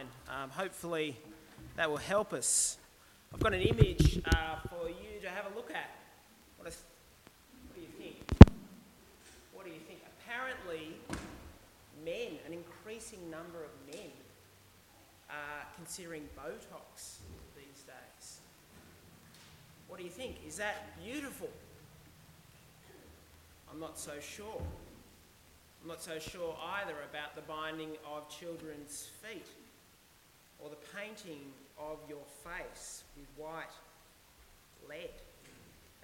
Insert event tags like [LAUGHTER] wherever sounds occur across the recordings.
online. Um, hopefully, that will help us. I've got an image uh, for you to have a look at. What, do you think? What do you think? Apparently, men, an increasing number of men, are considering Botox these days. What do you think? Is that beautiful? I'm not so sure. I'm not so sure either about the binding of children's feet or the painting of your face with white lead,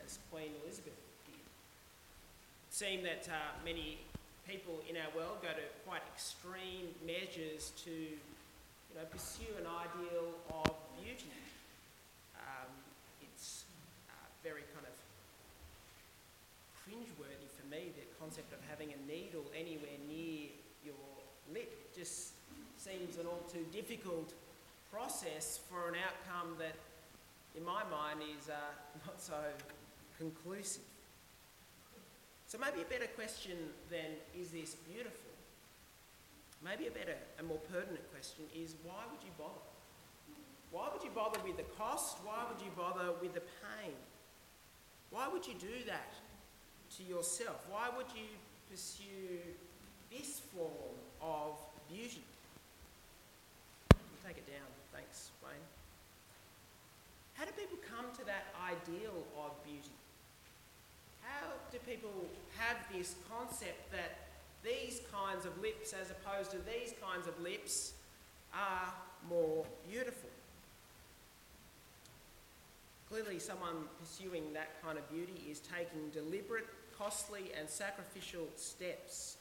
as Queen Elizabeth did. It seems that uh, many people in our world go to quite extreme measures to you know, pursue an ideal of beauty. Um, it's uh, very kind of cringeworthy for me, the concept of having a needle anywhere near your lip. It just seems an all too difficult process for an outcome that, in my mind, is uh, [LAUGHS] not so conclusive. So maybe a better question than, is this beautiful? Maybe a better and more pertinent question is, why would you bother? Why would you bother with the cost? Why would you bother with the pain? Why would you do that to yourself? Why would you pursue this form of beauty? take it down. Thanks, Wayne. How do people come to that ideal of beauty? How do people have this concept that these kinds of lips, as opposed to these kinds of lips, are more beautiful? Clearly, someone pursuing that kind of beauty is taking deliberate, costly, and sacrificial steps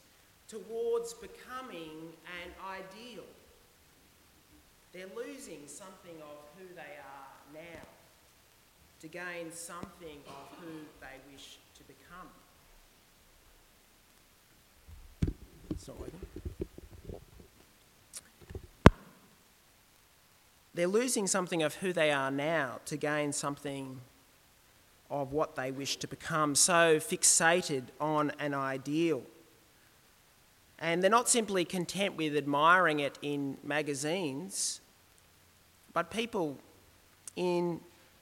towards becoming an ideal. They're losing something of who they are now to gain something of who they wish to become. Working. They're losing something of who they are now to gain something of what they wish to become, so fixated on an ideal. And they're not simply content with admiring it in magazines, but people in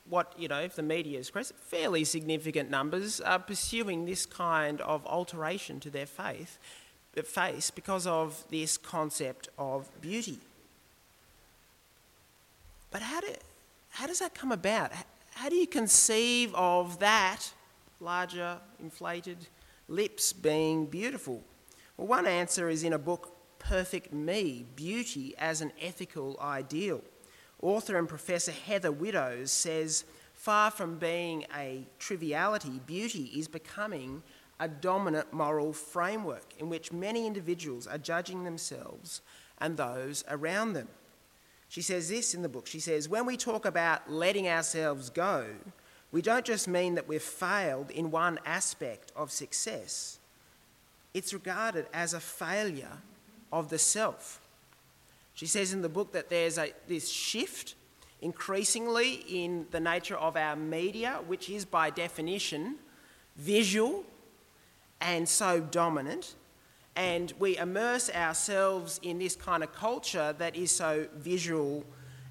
what, you know, if the media is correct, fairly significant numbers are pursuing this kind of alteration to their faith, face because of this concept of beauty. But how, do, how does that come about? How do you conceive of that larger, inflated lips being beautiful? Well, one answer is in a book, Perfect Me Beauty as an Ethical Ideal. Author and Professor Heather Widdows says, far from being a triviality, beauty is becoming a dominant moral framework in which many individuals are judging themselves and those around them. She says this in the book. She says, When we talk about letting ourselves go, we don't just mean that we've failed in one aspect of success, it's regarded as a failure of the self. She says in the book that there's a, this shift increasingly in the nature of our media, which is by definition visual and so dominant. And we immerse ourselves in this kind of culture that is so visual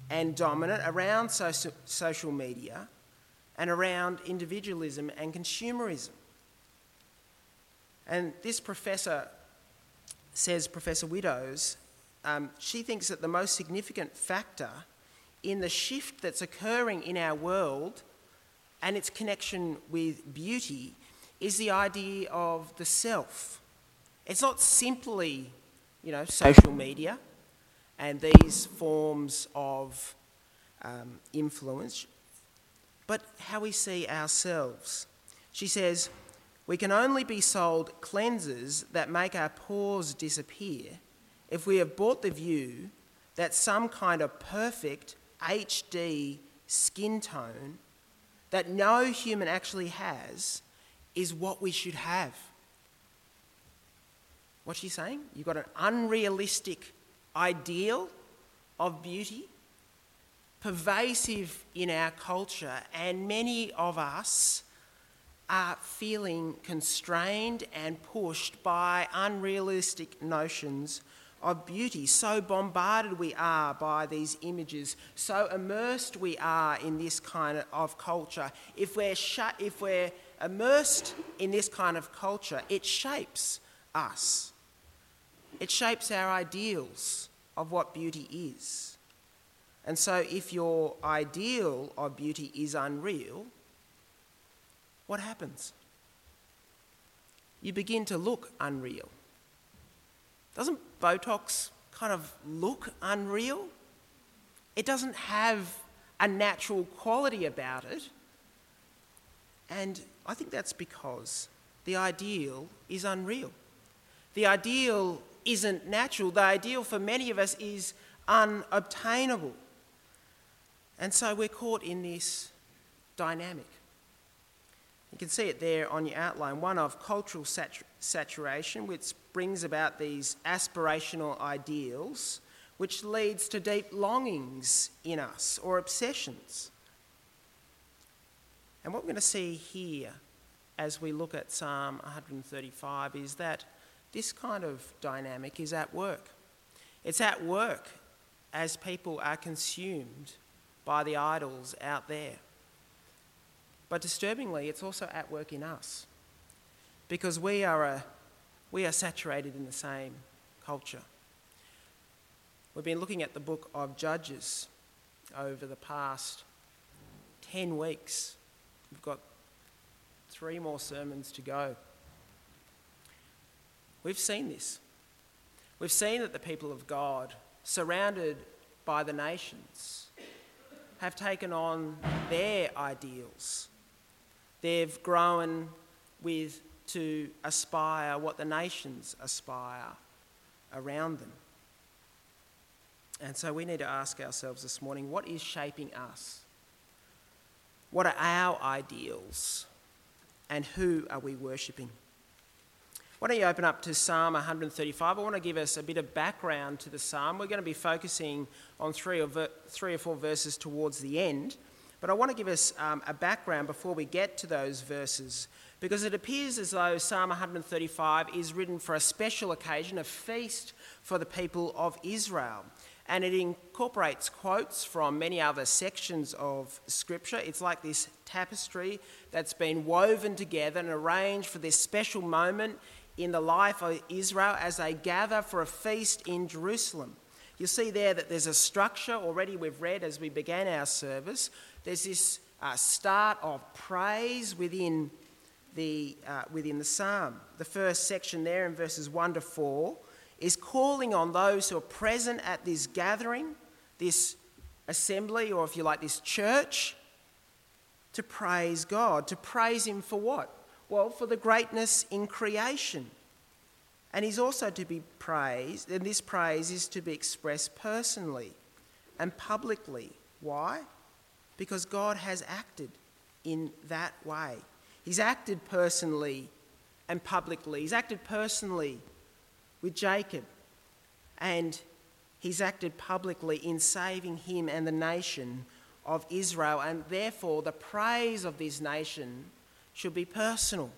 and dominant around so- social media and around individualism and consumerism. And this professor says, Professor Widdows, um, she thinks that the most significant factor in the shift that's occurring in our world and its connection with beauty is the idea of the self. It's not simply, you know, social media and these forms of um, influence, but how we see ourselves. She says, we can only be sold cleansers that make our pores disappear if we have bought the view that some kind of perfect HD skin tone that no human actually has is what we should have. What's she saying? You've got an unrealistic ideal of beauty, pervasive in our culture, and many of us are feeling constrained and pushed by unrealistic notions of beauty. So bombarded we are by these images, so immersed we are in this kind of culture. If we're, sh- if we're immersed in this kind of culture, it shapes us. It shapes our ideals of what beauty is. And so, if your ideal of beauty is unreal, what happens? You begin to look unreal. Doesn't Botox kind of look unreal? It doesn't have a natural quality about it. And I think that's because the ideal is unreal. The ideal isn't natural. The ideal for many of us is unobtainable. And so we're caught in this dynamic. You can see it there on your outline one of cultural saturation, which brings about these aspirational ideals, which leads to deep longings in us or obsessions. And what we're going to see here as we look at Psalm 135 is that this kind of dynamic is at work. It's at work as people are consumed by the idols out there. But disturbingly, it's also at work in us because we are, a, we are saturated in the same culture. We've been looking at the book of Judges over the past 10 weeks. We've got three more sermons to go. We've seen this. We've seen that the people of God, surrounded by the nations, have taken on their ideals They've grown with to aspire what the nations aspire around them. And so we need to ask ourselves this morning what is shaping us? What are our ideals? And who are we worshipping? Why don't you open up to Psalm 135? I want to give us a bit of background to the psalm. We're going to be focusing on three or, ver- three or four verses towards the end. But I want to give us um, a background before we get to those verses, because it appears as though Psalm 135 is written for a special occasion, a feast for the people of Israel. And it incorporates quotes from many other sections of Scripture. It's like this tapestry that's been woven together and arranged for this special moment in the life of Israel as they gather for a feast in Jerusalem. You'll see there that there's a structure already we've read as we began our service there's this uh, start of praise within the, uh, within the psalm. The first section there in verses 1 to 4 is calling on those who are present at this gathering, this assembly, or if you like, this church, to praise God. To praise Him for what? Well, for the greatness in creation. And He's also to be praised, and this praise is to be expressed personally and publicly. Why? Because God has acted in that way. He's acted personally and publicly. He's acted personally with Jacob, and he's acted publicly in saving him and the nation of Israel, and therefore the praise of this nation should be personal.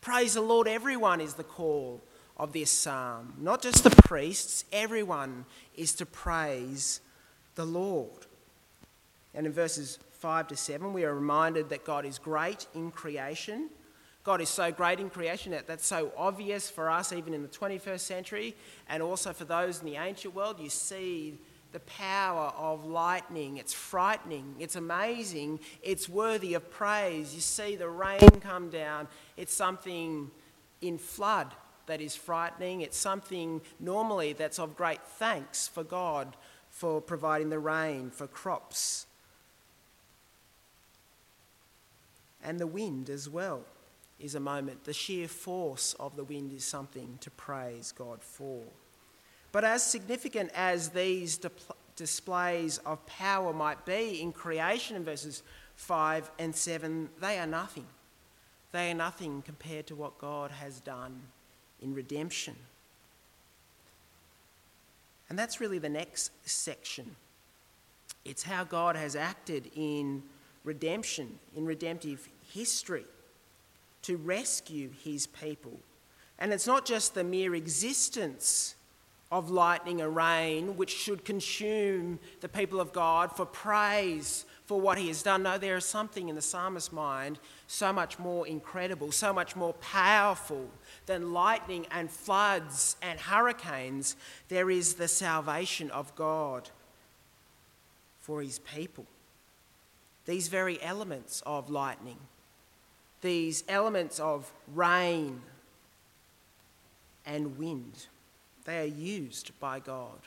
Praise the Lord, everyone is the call of this psalm. Not just the priests, everyone is to praise the Lord. And in verses 5 to 7, we are reminded that God is great in creation. God is so great in creation that that's so obvious for us, even in the 21st century, and also for those in the ancient world. You see the power of lightning. It's frightening, it's amazing, it's worthy of praise. You see the rain come down, it's something in flood that is frightening, it's something normally that's of great thanks for God for providing the rain for crops And the wind as well is a moment. The sheer force of the wind is something to praise God for. But as significant as these displays of power might be in creation in verses 5 and 7, they are nothing. They are nothing compared to what God has done in redemption. And that's really the next section. It's how God has acted in redemption, in redemptive history to rescue his people. And it's not just the mere existence of lightning and rain, which should consume the people of God for praise for what he has done. No, there is something in the psalmist's mind so much more incredible, so much more powerful than lightning and floods and hurricanes. There is the salvation of God for his people. These very elements of lightning, these elements of rain and wind, they are used by God.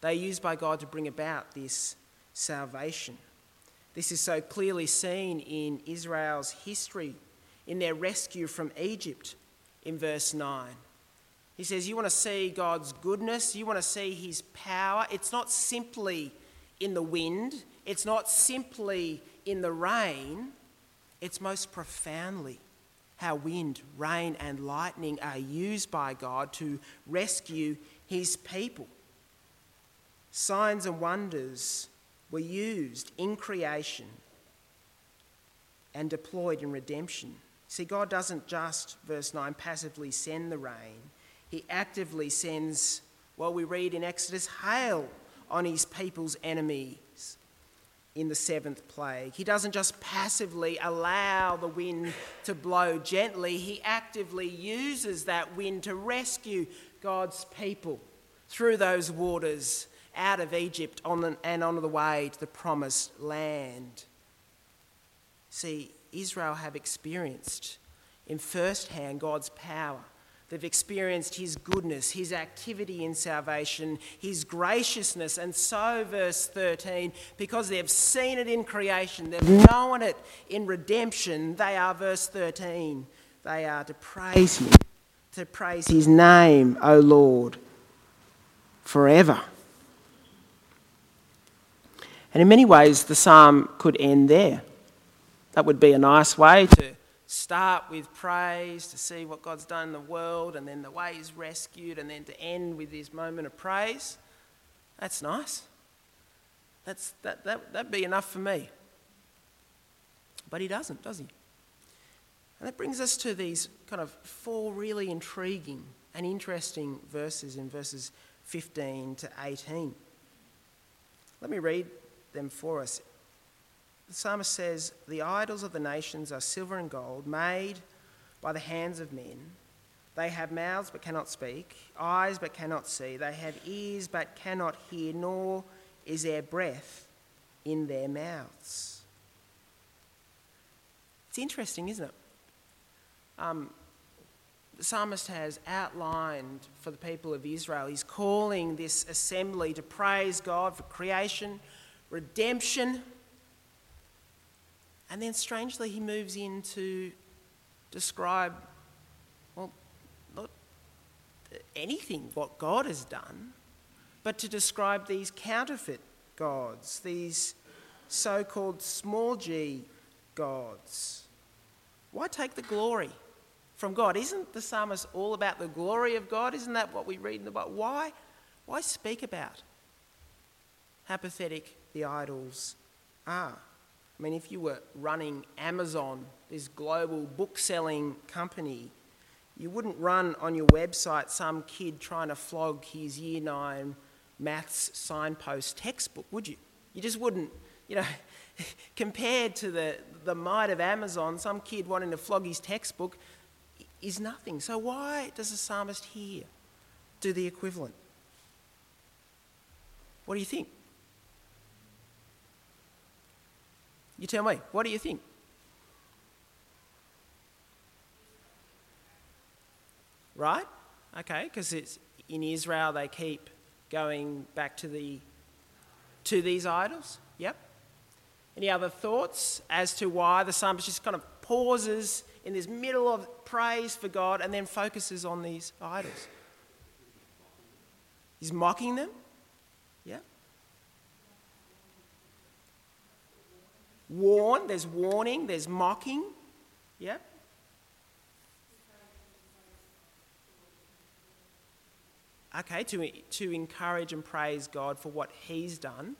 They are used by God to bring about this salvation. This is so clearly seen in Israel's history, in their rescue from Egypt in verse 9. He says, You want to see God's goodness, you want to see his power. It's not simply in the wind, it's not simply in the rain, it's most profoundly how wind, rain, and lightning are used by God to rescue his people. Signs and wonders were used in creation and deployed in redemption. See, God doesn't just, verse 9, passively send the rain, He actively sends, well, we read in Exodus, hail on His people's enemies in the seventh plague. He doesn't just passively allow the wind to blow gently, he actively uses that wind to rescue God's people through those waters out of Egypt on and on the way to the promised land. See, Israel have experienced in first hand God's power They've experienced His goodness, His activity in salvation, His graciousness. And so, verse 13, because they've seen it in creation, they've known it in redemption, they are, verse 13, they are to praise Him, to praise His name, O Lord, forever. And in many ways, the psalm could end there. That would be a nice way to start with praise to see what God's done in the world and then the way He's rescued and then to end with this moment of praise. That's nice. That's, that, that, that'd be enough for me. But He doesn't, does He? And that brings us to these kind of four really intriguing and interesting verses in verses 15 to 18. Let me read them for us. The psalmist says, The idols of the nations are silver and gold, made by the hands of men. They have mouths but cannot speak, eyes but cannot see. They have ears but cannot hear, nor is there breath in their mouths. It's interesting, isn't it? Um, the psalmist has outlined for the people of Israel, he's calling this assembly to praise God for creation, redemption, and then strangely, he moves in to describe, well, not anything what God has done, but to describe these counterfeit gods, these so called small g gods. Why take the glory from God? Isn't the psalmist all about the glory of God? Isn't that what we read in the Bible? Why, why speak about how pathetic the idols are? I mean, if you were running Amazon, this global book selling company, you wouldn't run on your website some kid trying to flog his year nine maths signpost textbook, would you? You just wouldn't, you know, [LAUGHS] compared to the, the might of Amazon, some kid wanting to flog his textbook is nothing. So, why does the psalmist here do the equivalent? What do you think? You tell me, what do you think? Right? Okay, because it's in Israel they keep going back to the to these idols. Yep. Any other thoughts as to why the psalmist just kind of pauses in this middle of praise for God and then focuses on these idols? He's mocking them. Yeah. Warn, there's warning, there's mocking. Yep. Okay, to, to encourage and praise God for what He's done.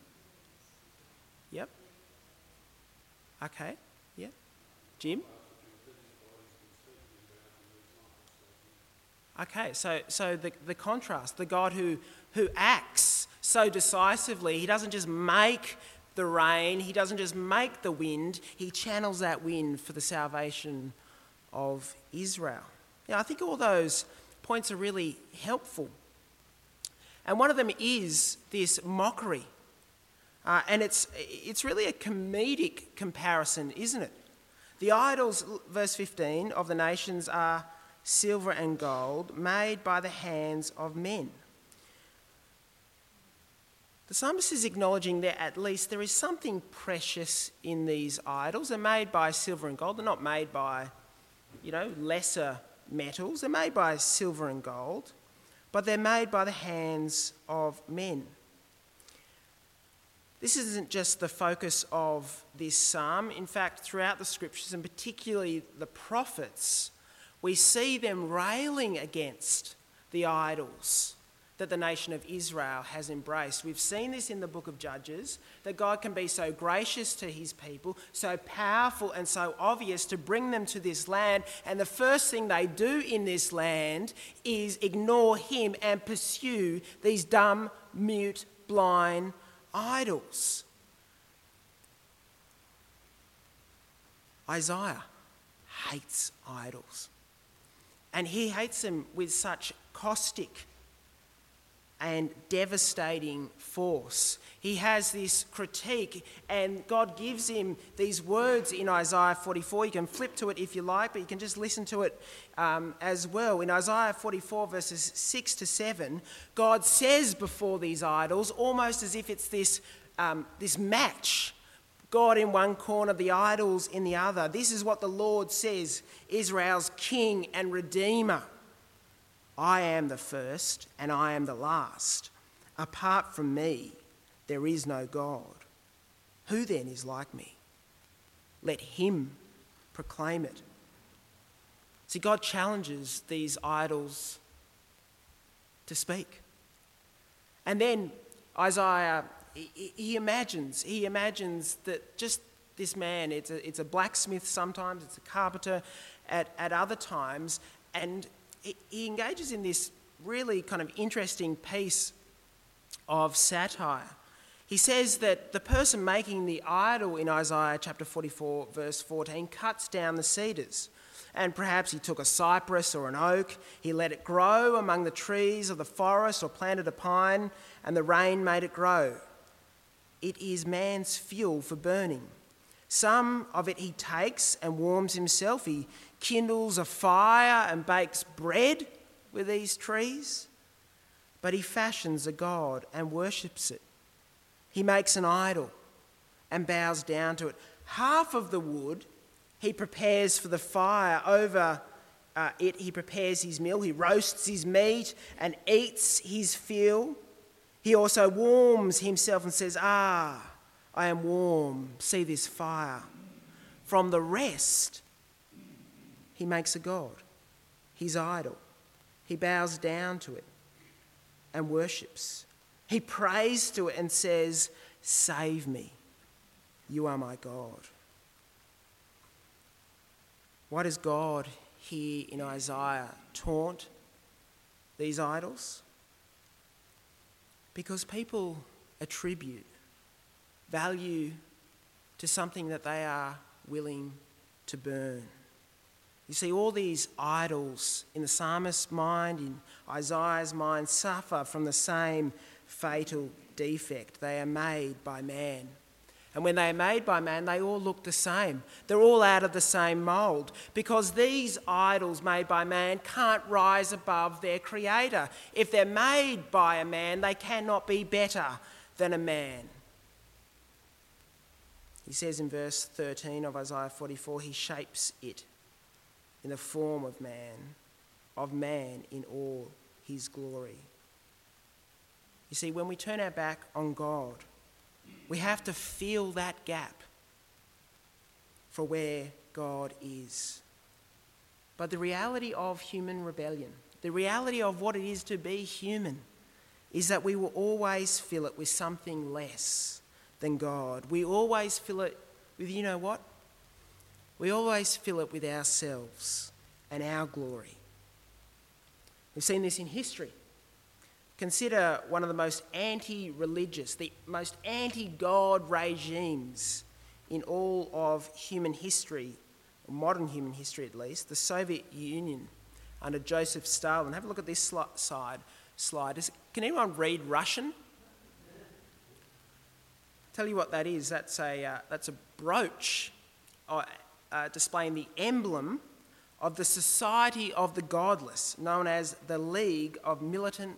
Yep. Okay, yeah. Jim? Okay, so, so the, the contrast, the God who, who acts so decisively, he doesn't just make the rain, he doesn't just make the wind, he channels that wind for the salvation of Israel. Yeah, I think all those points are really helpful. And one of them is this mockery. Uh, and it's, it's really a comedic comparison, isn't it? The idols, verse 15, of the nations are silver and gold made by the hands of men. The psalmist is acknowledging that at least there is something precious in these idols. They're made by silver and gold. They're not made by, you know, lesser metals. They're made by silver and gold, but they're made by the hands of men. This isn't just the focus of this psalm. In fact, throughout the scriptures, and particularly the prophets, we see them railing against the idols that the nation of Israel has embraced. We've seen this in the book of Judges that God can be so gracious to his people, so powerful and so obvious to bring them to this land. And the first thing they do in this land is ignore him and pursue these dumb, mute, blind idols. Isaiah hates idols. And he hates them with such caustic and devastating force. He has this critique, and God gives him these words in Isaiah 44. You can flip to it if you like, but you can just listen to it um, as well. In Isaiah 44, verses 6 to 7, God says before these idols, almost as if it's this, um, this match. God in one corner, the idols in the other. This is what the Lord says Israel's king and redeemer. I am the first and I am the last. Apart from me, there is no God. Who then is like me? Let him proclaim it. See, God challenges these idols to speak. And then Isaiah, he imagines, he imagines that just this man, it's a, it's a blacksmith sometimes, it's a carpenter at, at other times, and he engages in this really kind of interesting piece of satire. He says that the person making the idol in Isaiah chapter 44, verse 14, cuts down the cedars. And perhaps he took a cypress or an oak, he let it grow among the trees of the forest, or planted a pine, and the rain made it grow. It is man's fuel for burning. Some of it he takes and warms himself. He kindles a fire and bakes bread with these trees, but he fashions a god and worships it. He makes an idol and bows down to it. Half of the wood he prepares for the fire over uh, it, he prepares his meal, he roasts his meat and eats his fill. He also warms himself and says, Ah, I am warm, see this fire. From the rest, he makes a god, his idol. He bows down to it and worships. He prays to it and says, Save me. You are my God. Why does God here in Isaiah taunt these idols? Because people attribute value to something that they are willing to burn. You see, all these idols in the psalmist's mind, in Isaiah's mind, suffer from the same fatal defect. They are made by man. And when they are made by man, they all look the same. They're all out of the same mould because these idols made by man can't rise above their creator. If they're made by a man, they cannot be better than a man. He says in verse 13 of Isaiah 44 he shapes it in the form of man, of man in all his glory. You see, when we turn our back on God, we have to fill that gap for where God is. But the reality of human rebellion, the reality of what it is to be human, is that we will always fill it with something less than God. We always fill it with, you know what? We always fill it with ourselves and our glory. We've seen this in history. Consider one of the most anti religious, the most anti God regimes in all of human history, modern human history at least, the Soviet Union under Joseph Stalin. Have a look at this slide. slide. Is, can anyone read Russian? Tell you what that is. That's a, uh, that's a brooch uh, uh, displaying the emblem of the Society of the Godless, known as the League of Militant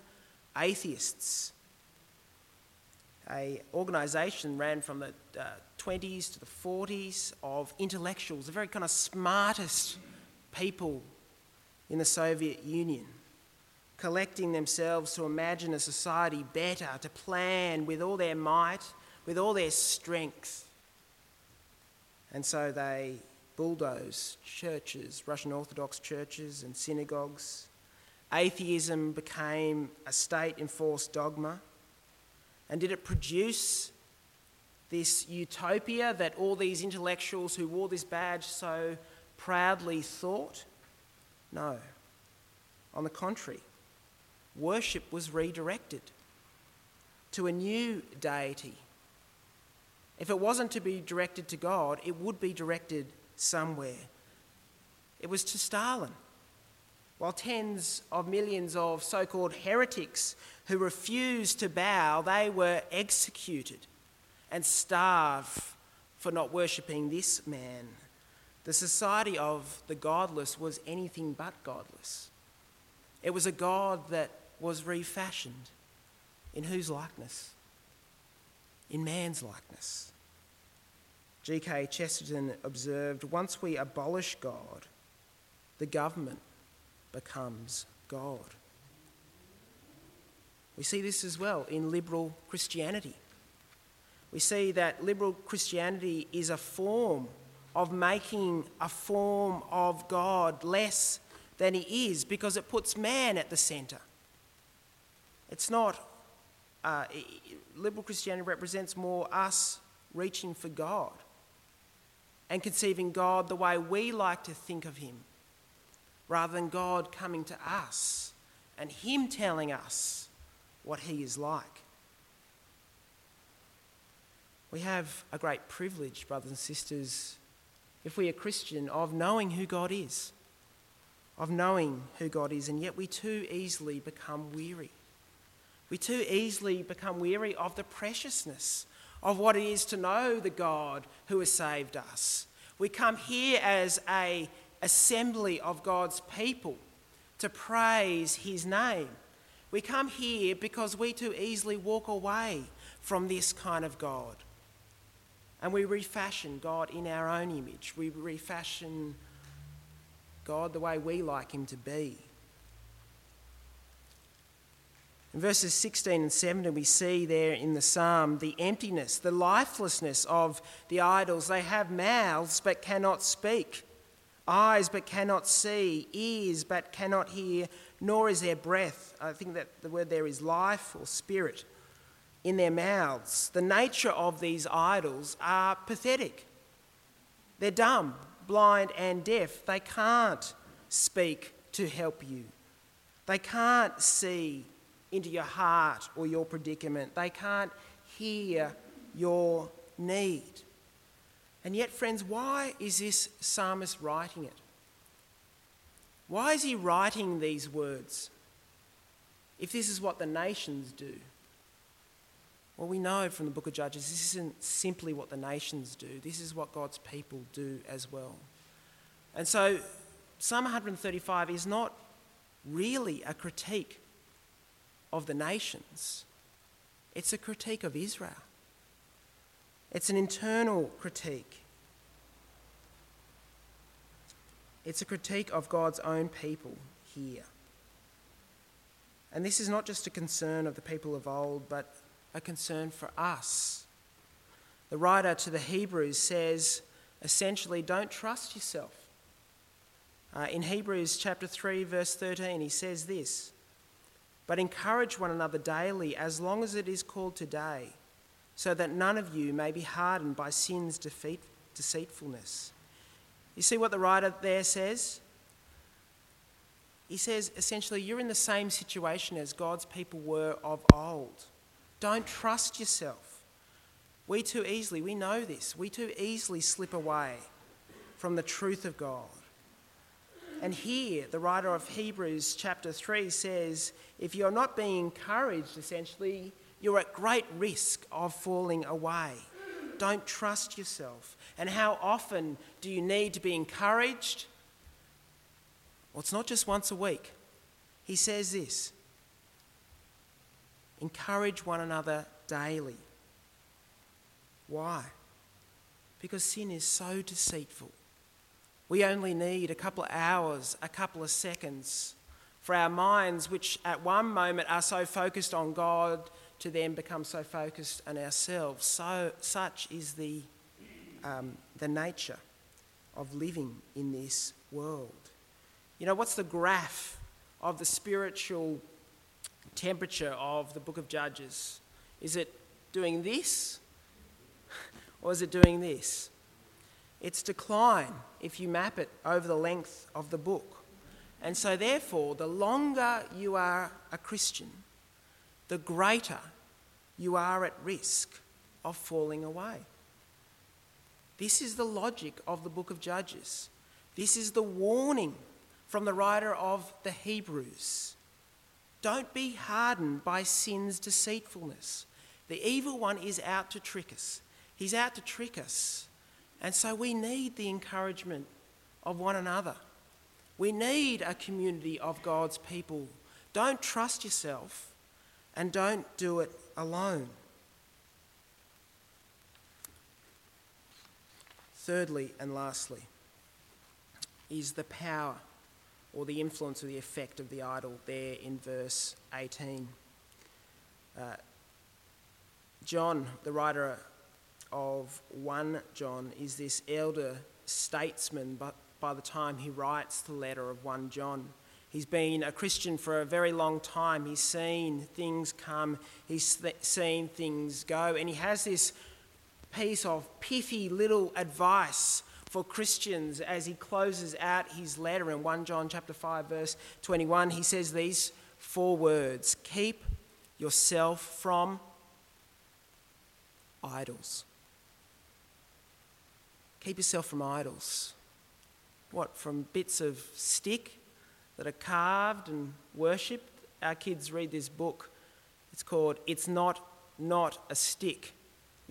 Atheists. A organisation ran from the 20s uh, to the 40s of intellectuals, the very kind of smartest people in the Soviet Union, collecting themselves to imagine a society better, to plan with all their might with all their strength. And so they bulldoze churches, Russian Orthodox churches and synagogues. Atheism became a state enforced dogma. And did it produce this utopia that all these intellectuals who wore this badge so proudly thought? No. On the contrary, worship was redirected to a new deity if it wasn't to be directed to God, it would be directed somewhere. It was to Stalin. While tens of millions of so called heretics who refused to bow, they were executed and starved for not worshipping this man. The society of the godless was anything but godless. It was a God that was refashioned. In whose likeness? in man's likeness. G.K. Chesterton observed once we abolish God, the government becomes God. We see this as well in liberal Christianity. We see that liberal Christianity is a form of making a form of God less than he is because it puts man at the centre. It's not uh, liberal Christianity represents more us reaching for God and conceiving God the way we like to think of Him, rather than God coming to us and Him telling us what He is like. We have a great privilege, brothers and sisters, if we are Christian, of knowing who God is, of knowing who God is, and yet we too easily become weary. We too easily become weary of the preciousness of what it is to know the God who has saved us. We come here as a assembly of God's people to praise his name. We come here because we too easily walk away from this kind of God. And we refashion God in our own image. We refashion God the way we like him to be. In verses 16 and 17, we see there in the psalm the emptiness, the lifelessness of the idols. They have mouths but cannot speak, eyes but cannot see, ears but cannot hear, nor is there breath. I think that the word there is life or spirit in their mouths. The nature of these idols are pathetic. They're dumb, blind, and deaf. They can't speak to help you, they can't see into your heart or your predicament. They can't hear your need. And yet, friends, why is this psalmist writing it? Why is he writing these words if this is what the nations do? Well, we know from the book of Judges this isn't simply what the nations do, this is what God's people do as well. And so, Psalm 135 is not really a critique of the nations, it's a critique of Israel. It's an internal critique. It's a critique of God's own people here. And this is not just a concern of the people of old, but a concern for us. The writer to the Hebrews says essentially, don't trust yourself. Uh, in Hebrews chapter 3, verse 13, he says this but encourage one another daily as long as it is called today, so that none of you may be hardened by sin's defeat, deceitfulness. You see what the writer there says? He says essentially, you're in the same situation as God's people were of old. Don't trust yourself. We too easily, we know this, we too easily slip away from the truth of God. And here, the writer of Hebrews chapter 3 says if you're not being encouraged, essentially, you're at great risk of falling away. Don't trust yourself. And how often do you need to be encouraged? Well, it's not just once a week. He says this encourage one another daily. Why? Because sin is so deceitful. We only need a couple of hours, a couple of seconds for our minds, which at one moment are so focused on God, to then become so focused on ourselves. So, such is the, um, the nature of living in this world. You know, what's the graph of the spiritual temperature of the book of Judges? Is it doing this or is it doing this? It's decline if you map it over the length of the book. And so, therefore, the longer you are a Christian, the greater you are at risk of falling away. This is the logic of the book of Judges. This is the warning from the writer of the Hebrews. Don't be hardened by sin's deceitfulness. The evil one is out to trick us. He's out to trick us. And so we need the encouragement of one another. We need a community of God's people. Don't trust yourself and don't do it alone. Thirdly and lastly, is the power or the influence or the effect of the idol there in verse 18. Uh, John, the writer of 1 John is this elder statesman, but by the time he writes the letter of 1 John, he's been a Christian for a very long time. He's seen things come, he's seen things go, and he has this piece of pithy little advice for Christians as he closes out his letter in 1 John chapter 5 verse 21 he says these four words keep yourself from idols Keep yourself from idols. What, from bits of stick that are carved and worshipped? Our kids read this book. It's called It's Not Not a Stick.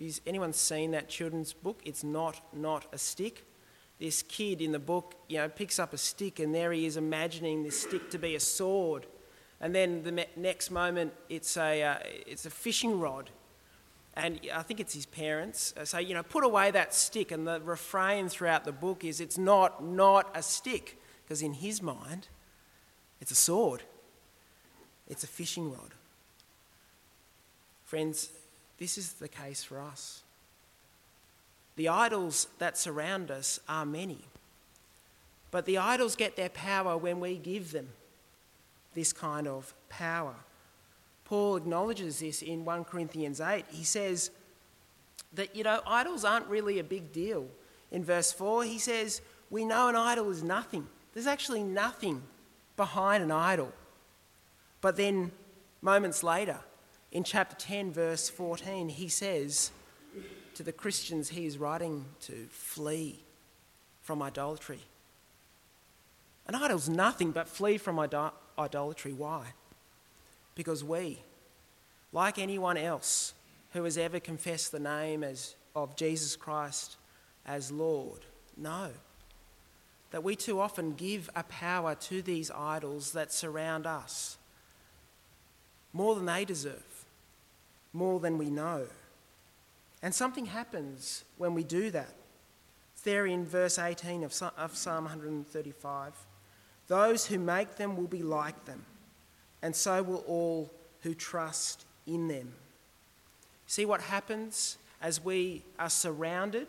Has anyone seen that children's book? It's Not Not a Stick. This kid in the book, you know, picks up a stick and there he is imagining this stick to be a sword. And then the next moment, it's a, uh, it's a fishing rod and I think it's his parents uh, say, you know, put away that stick. And the refrain throughout the book is, it's not not a stick, because in his mind, it's a sword, it's a fishing rod. Friends, this is the case for us. The idols that surround us are many, but the idols get their power when we give them this kind of power. Paul acknowledges this in 1 Corinthians 8. He says that, you know, idols aren't really a big deal. In verse 4, he says, We know an idol is nothing. There's actually nothing behind an idol. But then, moments later, in chapter 10, verse 14, he says to the Christians he is writing to, Flee from idolatry. An idol's nothing but flee from idolatry. Why? Because we, like anyone else who has ever confessed the name as, of Jesus Christ as Lord, know that we too often give a power to these idols that surround us more than they deserve, more than we know. And something happens when we do that. It's there in verse 18 of Psalm 135. Those who make them will be like them and so will all who trust in them. See what happens as we are surrounded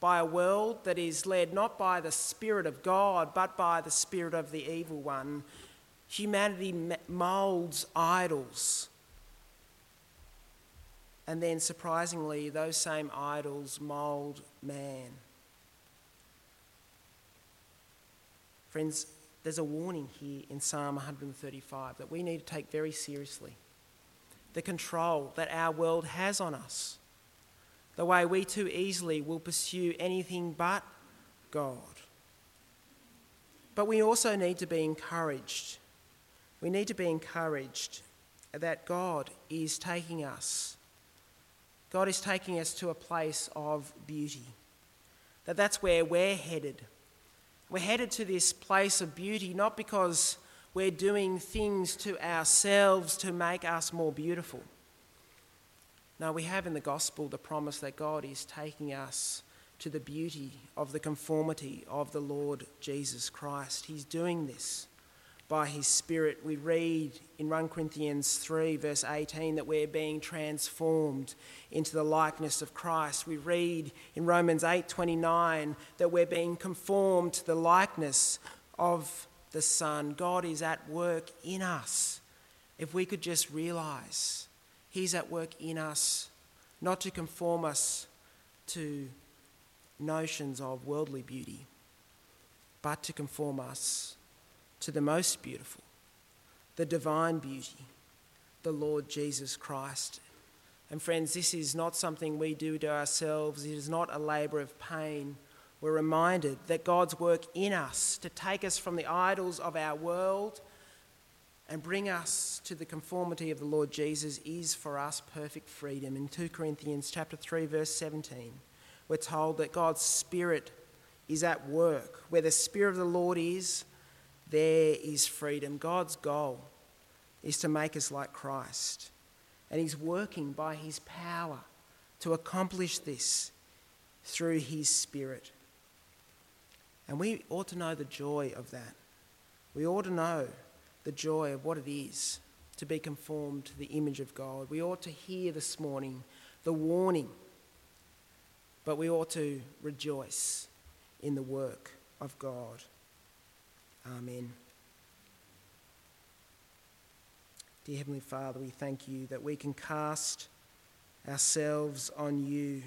by a world that is led not by the Spirit of God, but by the Spirit of the evil one. Humanity moulds idols. And then, surprisingly, those same idols mould man. Friends, there's a warning here in Psalm 135 that we need to take very seriously the control that our world has on us, the way we too easily will pursue anything but God. But we also need to be encouraged. We need to be encouraged that God is taking us. God is taking us to a place of beauty. That that's where we're headed. We're headed to this place of beauty not because we're doing things to ourselves to make us more beautiful. No, we have in the gospel the promise that God is taking us to the beauty of the conformity of the Lord Jesus Christ. He's doing this by his Spirit. We read in 1 Corinthians 3, verse 18, that we're being transformed into the likeness of Christ. We read in Romans 8, 29, that we're being conformed to the likeness of the Son. God is at work in us. If we could just realize He's at work in us, not to conform us to notions of worldly beauty, but to conform us to the most beautiful, the divine beauty, the Lord Jesus Christ. And friends, this is not something we do to ourselves, it is not a labour of pain. We're reminded that God's work in us to take us from the idols of our world and bring us to the conformity of the Lord Jesus is for us perfect freedom. In 2 Corinthians chapter 3 verse 17, we're told that God's spirit is at work. Where the spirit of the Lord is, there is freedom. God's goal is to make us like Christ. And He's working by His power to accomplish this through His Spirit. And we ought to know the joy of that. We ought to know the joy of what it is to be conformed to the image of God. We ought to hear this morning the warning, but we ought to rejoice in the work of God. Amen. Dear Heavenly Father, we thank you that we can cast ourselves on you.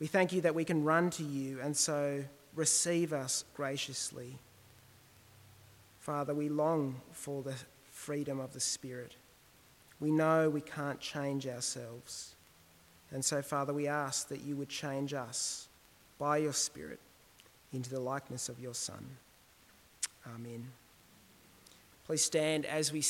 We thank you that we can run to you and so receive us graciously. Father, we long for the freedom of the Spirit. We know we can't change ourselves. And so, Father, we ask that you would change us by your Spirit into the likeness of your Son. Amen. Please stand as we